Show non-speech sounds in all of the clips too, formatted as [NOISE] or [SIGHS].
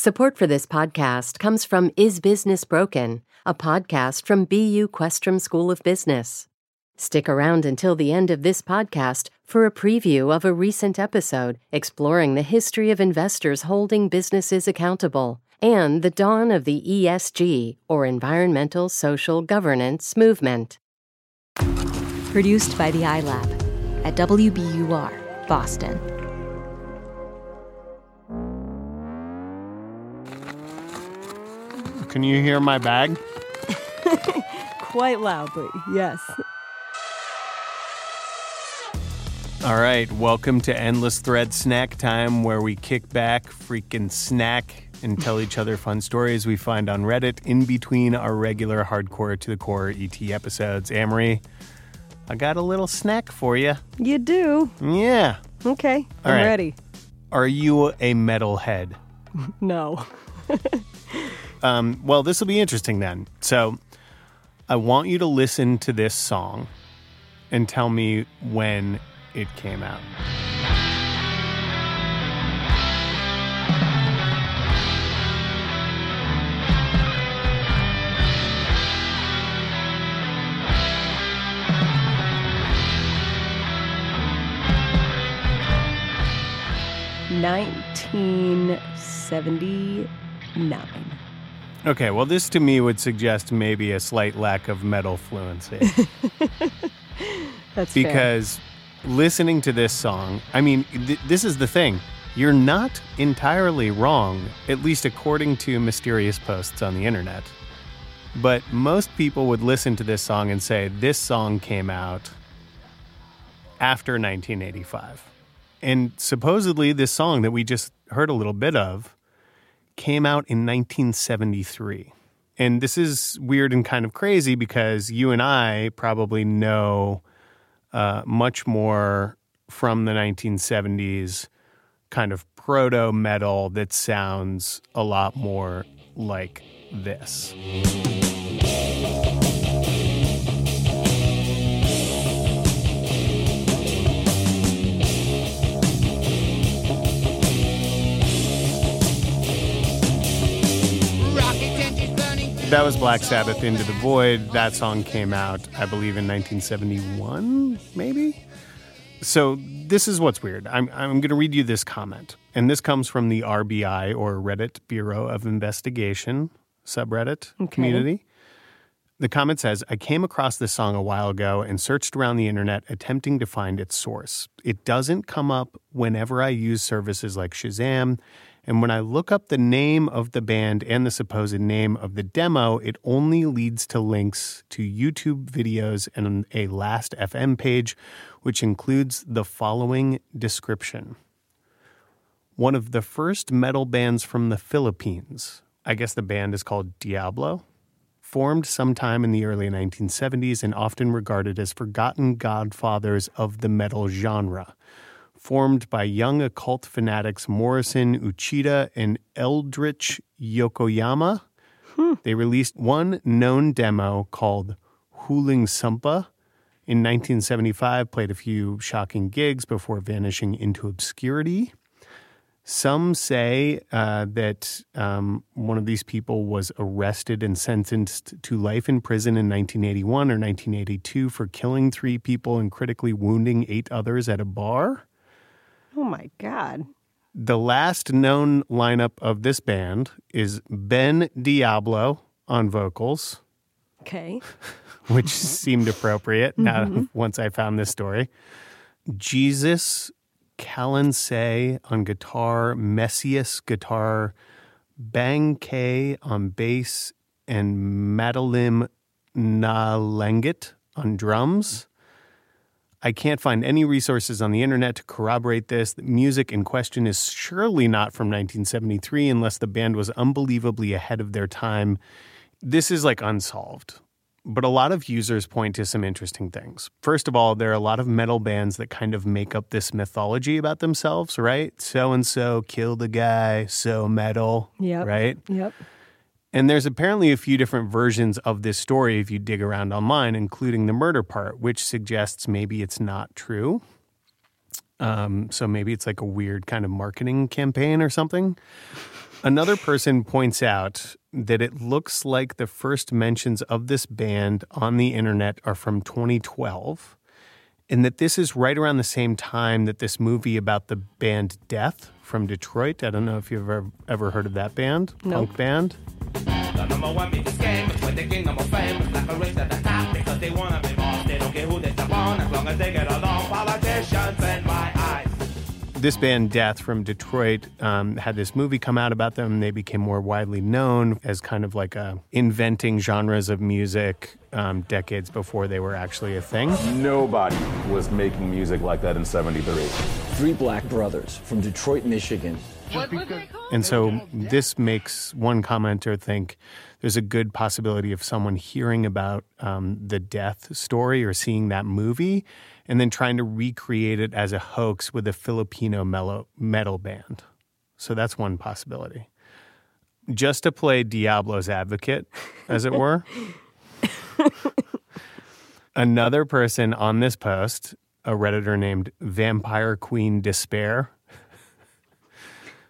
Support for this podcast comes from Is Business Broken, a podcast from BU Questrom School of Business. Stick around until the end of this podcast for a preview of a recent episode exploring the history of investors holding businesses accountable and the dawn of the ESG, or Environmental Social Governance, movement. Produced by the iLab at WBUR, Boston. Can you hear my bag? [LAUGHS] Quite loudly, yes. All right, welcome to Endless Thread Snack Time, where we kick back, freaking snack, and tell each other fun stories we find on Reddit in between our regular hardcore to the core ET episodes. Amory, I got a little snack for you. You do? Yeah. Okay, All I'm right. ready. Are you a metalhead? [LAUGHS] No. [LAUGHS] Um, well, this will be interesting then. So, I want you to listen to this song and tell me when it came out. Nineteen seventy-nine. Okay, well, this to me would suggest maybe a slight lack of metal fluency. [LAUGHS] That's fair. because listening to this song, I mean, th- this is the thing. You're not entirely wrong, at least according to mysterious posts on the internet. But most people would listen to this song and say this song came out after 1985. And supposedly, this song that we just heard a little bit of came out in 1973. And this is weird and kind of crazy because you and I probably know uh, much more from the 1970s kind of proto metal that sounds a lot more like this. That was Black Sabbath Into the Void. That song came out, I believe, in 1971, maybe? So this is what's weird. I'm, I'm going to read you this comment. And this comes from the RBI, or Reddit Bureau of Investigation subreddit community. The comment says, I came across this song a while ago and searched around the internet attempting to find its source. It doesn't come up whenever I use services like Shazam. And when I look up the name of the band and the supposed name of the demo, it only leads to links to YouTube videos and a Last FM page, which includes the following description One of the first metal bands from the Philippines. I guess the band is called Diablo formed sometime in the early 1970s and often regarded as forgotten godfathers of the metal genre. Formed by young occult fanatics Morrison Uchida and Eldritch Yokoyama, they released one known demo called Huling Sumpa in 1975, played a few shocking gigs before vanishing into obscurity. Some say uh, that um, one of these people was arrested and sentenced to life in prison in 1981 or 1982 for killing three people and critically wounding eight others at a bar. Oh my God. The last known lineup of this band is Ben Diablo on vocals, Okay. [LAUGHS] which seemed appropriate now, mm-hmm. once I found this story. Jesus Calansay on guitar, Messias guitar, Bang K on bass, and Madeline Nalengit on drums. I can't find any resources on the internet to corroborate this. The music in question is surely not from 1973 unless the band was unbelievably ahead of their time. This is like unsolved. But a lot of users point to some interesting things. First of all, there are a lot of metal bands that kind of make up this mythology about themselves, right? So and so killed a guy, so metal, Yep. right? Yep. And there's apparently a few different versions of this story if you dig around online, including the murder part, which suggests maybe it's not true. Um, so maybe it's like a weird kind of marketing campaign or something. Another person points out that it looks like the first mentions of this band on the internet are from 2012, and that this is right around the same time that this movie about the band Death from Detroit. I don't know if you've ever, ever heard of that band, Nope. punk band. The this band Death from Detroit um, had this movie come out about them. They became more widely known as kind of like a inventing genres of music um, decades before they were actually a thing. Nobody was making music like that in 73. Three black brothers from Detroit, Michigan. And so this makes one commenter think there's a good possibility of someone hearing about um, the death story or seeing that movie and then trying to recreate it as a hoax with a Filipino metal band. So that's one possibility. Just to play Diablo's advocate, as it were. [LAUGHS] Another person on this post, a Redditor named Vampire Queen Despair,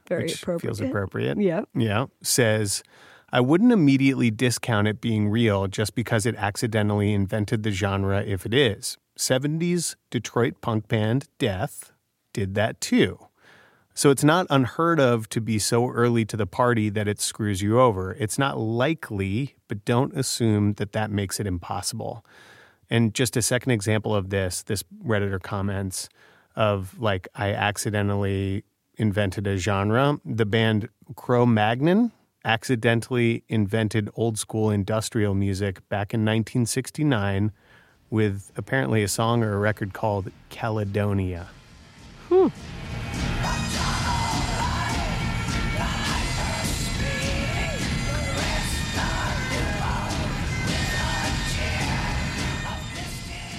Very which appropriate. feels appropriate. Yep. Yeah. Says, I wouldn't immediately discount it being real just because it accidentally invented the genre if it is. 70s Detroit punk band Death did that too. So it's not unheard of to be so early to the party that it screws you over. It's not likely, but don't assume that that makes it impossible. And just a second example of this, this Redditor comments of like, I accidentally invented a genre. The band Cro Magnon accidentally invented old school industrial music back in 1969 with apparently a song or a record called Caledonia. Hmm.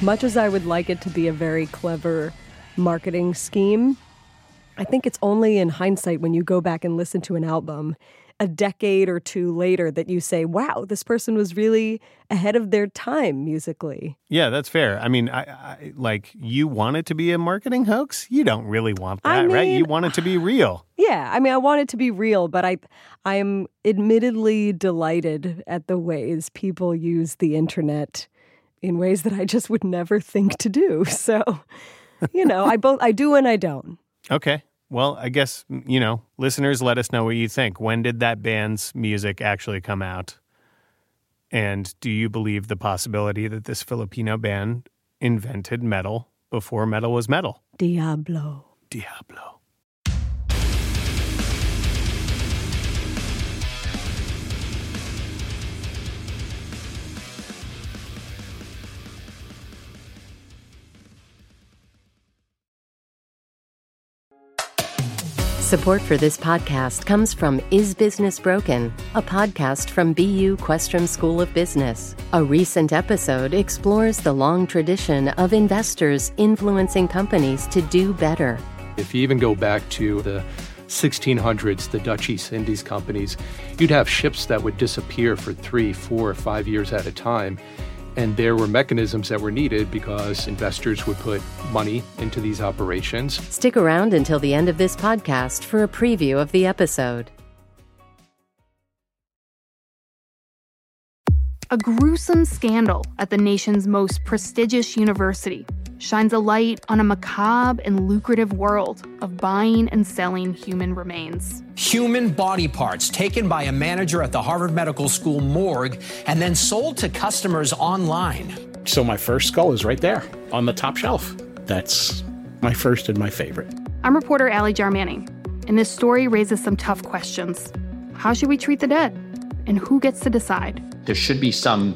Much as I would like it to be a very clever marketing scheme, I think it's only in hindsight when you go back and listen to an album a decade or two later that you say, wow, this person was really ahead of their time musically. Yeah, that's fair. I mean, I, I like you want it to be a marketing hoax. You don't really want I that, right? You want it to be [SIGHS] real. Yeah, I mean, I want it to be real, but I, I am admittedly delighted at the ways people use the internet in ways that I just would never think to do. [LAUGHS] So, you know, I both I do and I don't. Okay. Well, I guess, you know, listeners, let us know what you think. When did that band's music actually come out? And do you believe the possibility that this Filipino band invented metal before metal was metal? Diablo. Diablo. Support for this podcast comes from Is Business Broken, a podcast from BU Questrom School of Business. A recent episode explores the long tradition of investors influencing companies to do better. If you even go back to the 1600s, the Dutch East Indies companies, you'd have ships that would disappear for three, four, or five years at a time. And there were mechanisms that were needed because investors would put money into these operations. Stick around until the end of this podcast for a preview of the episode. A gruesome scandal at the nation's most prestigious university shines a light on a macabre and lucrative world of buying and selling human remains. Human body parts taken by a manager at the Harvard Medical School morgue and then sold to customers online. So my first skull is right there on the top shelf. That's my first and my favorite. I'm reporter Ally Jarmanning, and this story raises some tough questions. How should we treat the dead? And who gets to decide? There should be some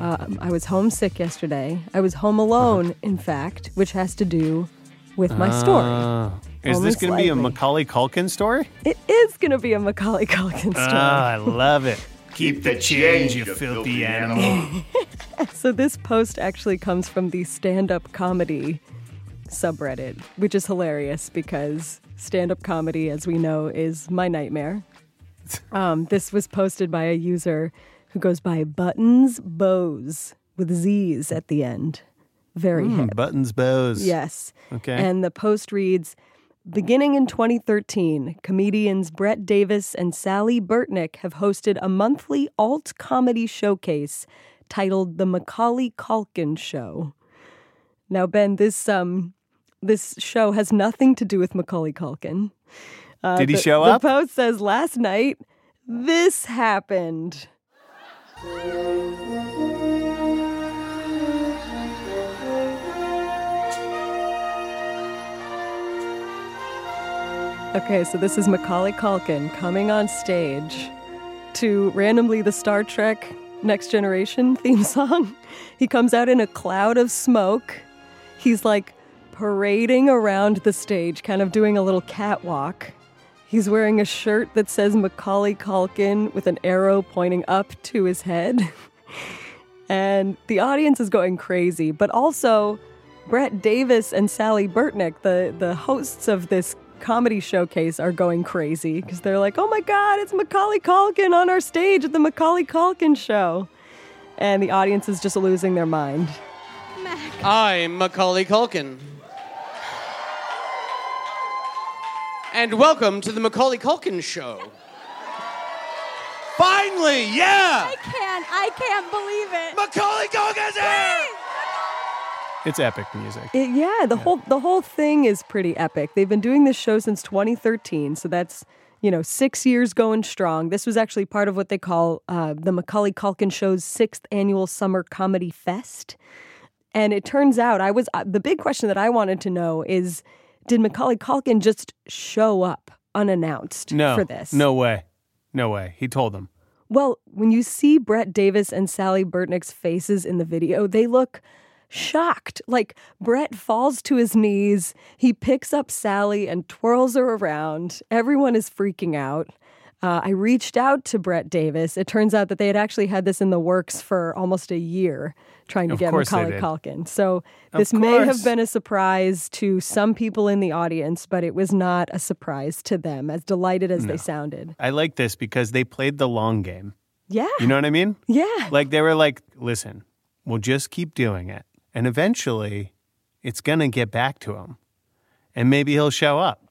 Um, I was homesick yesterday. I was home alone, in fact, which has to do with my story. Uh, is this going to be a. Macaulay Culkin story? It is going to be a Macaulay Culkin story. Ah, I love it. [LAUGHS] Keep the change, you filthy animal. [LAUGHS] So this post actually comes from the stand-up comedy subreddit, which is hilarious because stand-up comedy, as we know, is my nightmare. [LAUGHS] Um, this was posted by a user who goes by Buttons Bows with Z's at the end. Very Mm, hip. buttons, bows. Yes. Okay. And the post reads Beginning in 2013, comedians Brett Davis and Sally Burtnick have hosted a monthly alt comedy showcase titled The Macaulay Culkin Show. Now, Ben, this um, this show has nothing to do with Macaulay Culkin. Uh, Did he the- show up? the post says last night this happened. Okay, so this is Macaulay Culkin coming on stage to randomly the Star Trek Next Generation [LAUGHS] theme song. He comes out in a cloud of smoke. He's like parading around the stage, kind of doing a little catwalk. He's wearing a shirt that says Macaulay Culkin with an arrow pointing up to his head. [LAUGHS] and the audience is going crazy, but also Brett Davis and Sally Burtnick, the, the hosts of this comedy showcase, are going crazy because they're like, oh my God, it's Macaulay Culkin on our stage at the Macaulay Culkin show. And the audience is just losing their mind. I'm Macaulay Culkin. And welcome to the Macaulay Culkin Show. Finally, yeah! I can't. I can't believe it. Macaulay Culkin's here! It's epic music. It- yeah, the whole the whole thing is pretty epic. They've been doing this show since 2013, so that's you know six years going strong. This was actually part of what they call uh, the Macaulay Culkin Show's sixth annual Summer Comedy Fest. And it turns out, I was uh, the big question that I wanted to know is, did Macaulay Culkin just show up unannounced No. for this? No way. No way. He told them. Well, when you see Brett Davis and Sally Burtnick's faces in the video, they look shocked. Like Brett falls to his knees, he picks up Sally and twirls her around. Everyone is freaking out. Uh, I reached out to Brett Davis. It turns out that they had actually had this in the works for almost a year, trying to Of get Macaulay. Culkin. So this may have been a surprise to some people in the audience, but it was not a surprise to them, as delighted as No. they sounded. I like this because they played the long game. Yeah. You know what I mean? Yeah. Like they were like, listen, we'll just keep doing it. And eventually it's going to get back to him. And maybe he'll show up.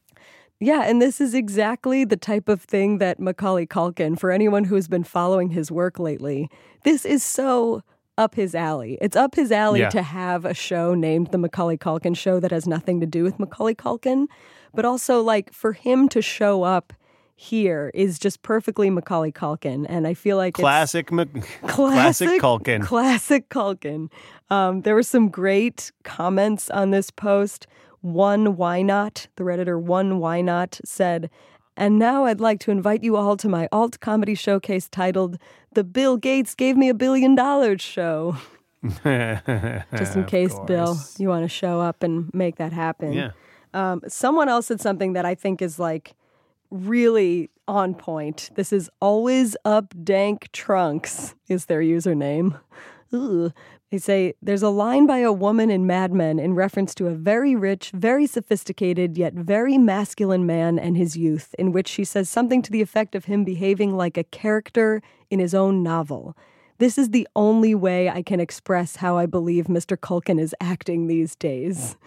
Yeah, and this is exactly the type of thing that Macaulay Culkin, for anyone who's been following his work lately, this is so up his alley. It's up his alley Yeah. to have a show named The Macaulay Culkin Show that has nothing to do with Macaulay Culkin, but also like for him to show up here is just perfectly Macaulay Culkin. And I feel like it's- Classic, Mc- classic Culkin. Classic Culkin. Um, there were some great comments on this post. One Why Not, the Redditor One Why Not said, and now I'd like to invite you all to my alt comedy showcase titled The Bill Gates Gave Me a Billion Dollars Show. [LAUGHS] Just in case, Bill, you want to show up and make that happen. Yeah. Um, someone else said something that I think is like really on point. This is always up dank trunks is their username. Ooh. They say there's a line by a woman in Mad Men in reference to a very rich, very sophisticated, yet very masculine man and his youth, in which she says something to the effect of him behaving like a character in his own novel. This is the only way I can express how I believe Mr. Culkin is acting these days.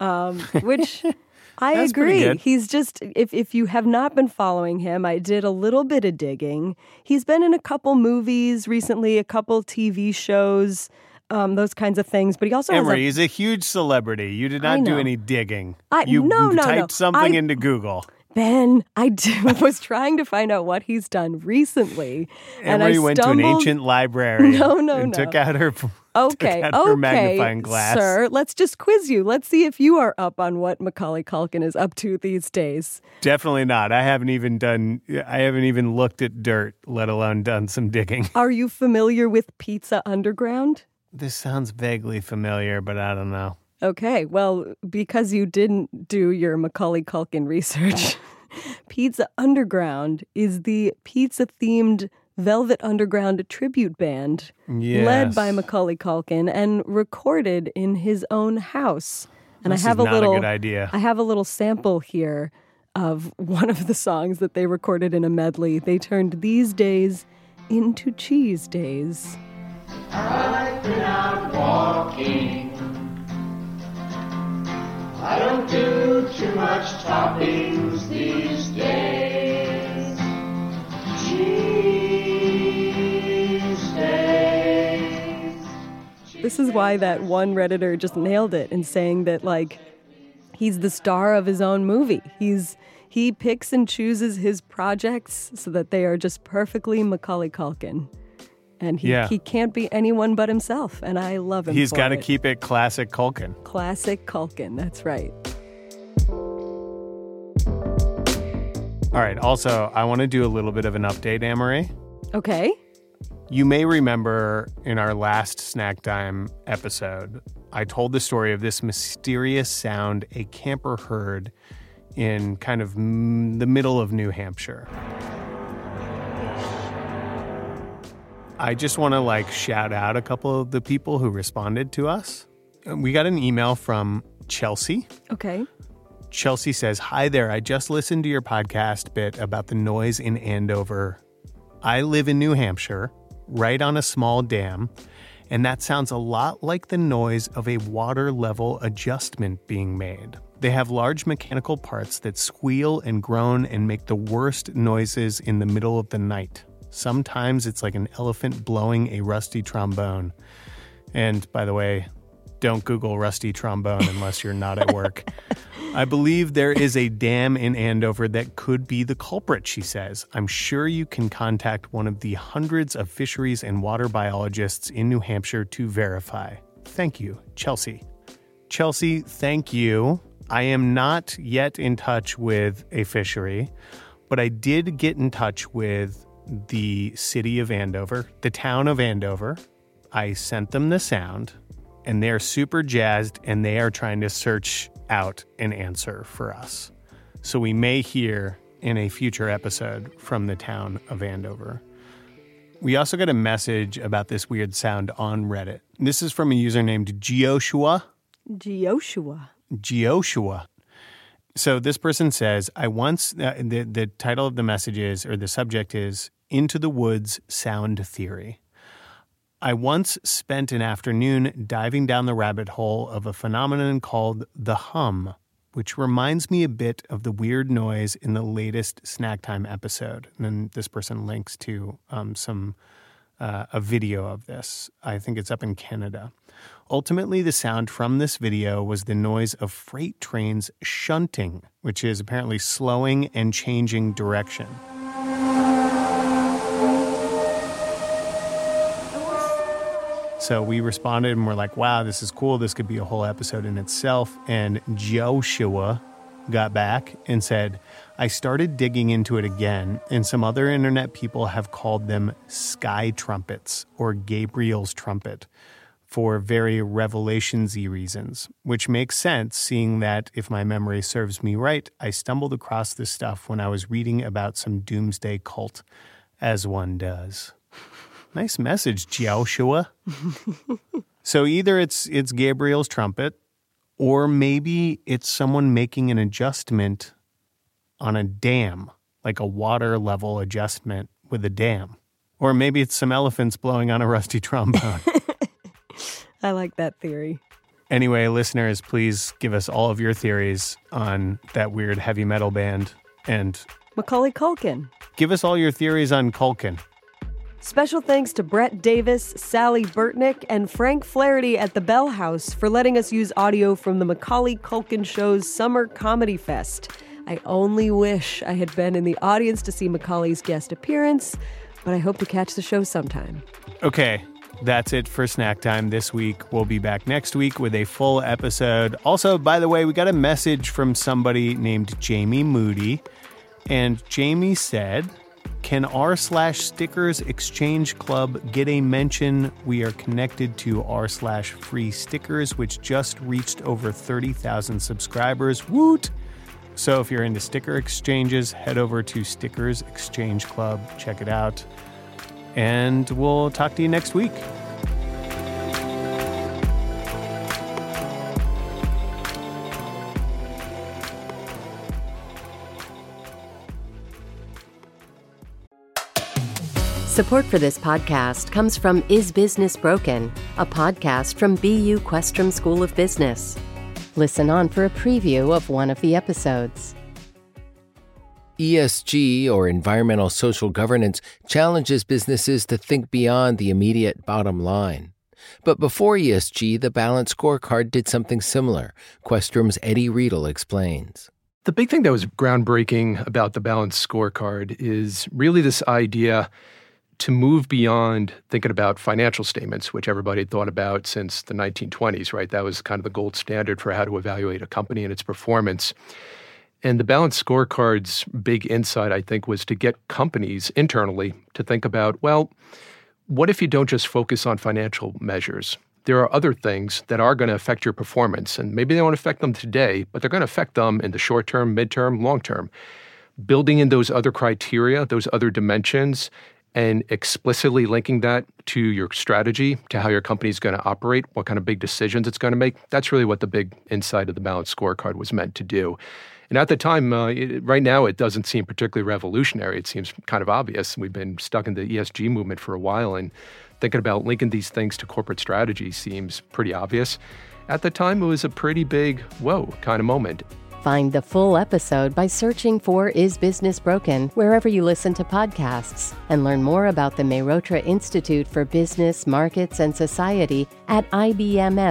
Um, which [LAUGHS] I That's agree. He's just if if you have not been following him, I did a little bit of digging. He's been in a couple movies recently, a couple TV shows, um, those kinds of things. But he also has Amory, a, he's a huge celebrity. You did not do any digging. I- you no, no, no. something I- into Google. Ben. I d- [LAUGHS] was trying to find out what he's done recently, and I Amory went to an ancient [LAUGHS] library No, no, and no. took out her [LAUGHS] Okay, took out her okay, magnifying glass. sir. Let's just quiz you. Let's see if you are up on what Macaulay Culkin is up to these days. Definitely not. I haven't even done I haven't even looked at dirt, let alone done some digging. Are you familiar with Pizza Underground? This sounds vaguely familiar, but I don't know. Okay, well, because you didn't do your Macaulay Culkin research, [LAUGHS] Pizza Underground is the pizza themed Velvet Underground tribute band led by Macaulay Culkin and recorded in his own house. And This I have a a little good idea. I have a little sample here of one of the songs that they recorded in a medley. They turned these days into cheese days. I've out walking. I don't do too much these days. This is why that one redditor just nailed it in saying that like he's the star of his own movie. He's he picks and chooses his projects so that they are just perfectly Macaulay Culkin. And he, Yeah. he can't be anyone but himself. And I love him. He's got to keep it classic Culkin. classic Culkin. That's right. All right. Also, I want to do a little bit of an update, Amory. Okay. You may remember in our last snack time episode, I told the story of this mysterious sound a camper heard in kind of mm, the middle of New Hampshire. I just want to like shout out a couple of the people who responded to us. We got an email from Chelsea. Okay. Chelsea says, Hi there. I just listened to your podcast bit about the noise in Andover. I live in New Hampshire, right on a small dam, and that sounds a lot like the noise of a water level adjustment being made. They have large mechanical parts that squeal and groan and make the worst noises in the middle of the night. Sometimes it's like an elephant blowing a rusty trombone. And by the way, don't Google rusty trombone unless you're not at work. [LAUGHS] I believe there is a dam in Andover that could be the culprit, she says. I'm sure you can contact one of the hundreds of fisheries and water biologists in New Hampshire to verify. Thank you, Chelsea. Chelsea, thank you. I am not yet in touch with a fishery, but I did get in touch with the city of Andover, the town of Andover. I sent them the sound, and they're super jazzed and they are trying to search out an answer for us. So we may hear in a future episode from the town of Andover. We also got a message about this weird sound on Reddit. This is from a user named Geoshua. Geoshua. Geoshua. So this person says, I once, uh, the, the title of the message is, or the subject is, Into the Woods Sound Theory. I once spent an afternoon diving down the rabbit hole of a phenomenon called the hum, which reminds me a bit of the weird noise in the latest Snack Time episode. And then this person links to um, some uh, a video of this. I think it's up in Canada. Ultimately, the sound from this video was the noise of freight trains shunting, which is apparently slowing and changing direction. So we responded and we're like, wow, this is cool. This could be a whole episode in itself. And Joshua got back and said, I started digging into it again, and some other internet people have called them sky trumpets or Gabriel's trumpet for very revelationsy reasons, which makes sense seeing that if my memory serves me right, I stumbled across this stuff when I was reading about some doomsday cult, as one does. Nice message, Joshua. so either it's it's Gabriel's trumpet, or maybe it's someone making an adjustment on a dam, like a water level adjustment with a dam. Or maybe it's some elephants blowing on a rusty [LAUGHS] trombone. [LAUGHS] I like that theory. anyway, listeners, please give us all of your theories on that weird heavy metal band and Macaulay Culkin. give us all your theories on Culkin. Special thanks to Brett Davis, Sally Burtnick, and Frank Flaherty at the Bell House for letting us use audio from the Macaulay Culkin Show's Summer Comedy Fest. I only wish I had been in the audience to see Macaulay's guest appearance, but I hope to catch the show sometime. Okay, that's it for snack time this week. We'll be back next week with a full episode. Also, by the way, we got a message from somebody named Jamie Moody, and Jamie said, "Can r slash stickers exchange club get a mention? We are connected to r slash free stickers, which just reached over thirty thousand subscribers. Woot!" So if you're into sticker exchanges, head over to Stickers Exchange Club. Check it out. and we'll talk to you next week. Support for this podcast comes from Is Business Broken, a podcast from BU Questrom School of Business. Listen on for a preview of one of the episodes. ESG, or environmental social governance, challenges businesses to think beyond the immediate bottom line. But before ESG, the Balanced Scorecard did something similar. Questrom's Eddie Riedl explains. The big thing that was groundbreaking about the Balanced Scorecard is really this idea to move beyond thinking about financial statements, which everybody had thought about since the 1920s, right? That was kind of the gold standard for how to evaluate a company and its performance. And the balanced scorecard's big insight, I think, was to get companies internally to think about well, what if you don't just focus on financial measures? There are other things that are going to affect your performance, and maybe they won't affect them today, but they're going to affect them in the short term, midterm, long term. Building in those other criteria, those other dimensions, and explicitly linking that to your strategy, to how your company is going to operate, what kind of big decisions it's going to make. That's really what the big insight of the balanced scorecard was meant to do. And at the time, uh, it, right now, it doesn't seem particularly revolutionary. It seems kind of obvious. We've been stuck in the ESG movement for a while, and thinking about linking these things to corporate strategy seems pretty obvious. At the time, it was a pretty big, whoa kind of moment. Find the full episode by searching for Is Business Broken wherever you listen to podcasts and learn more about the Mehrotra Institute for Business, Markets, and Society at ibms.bu.edu.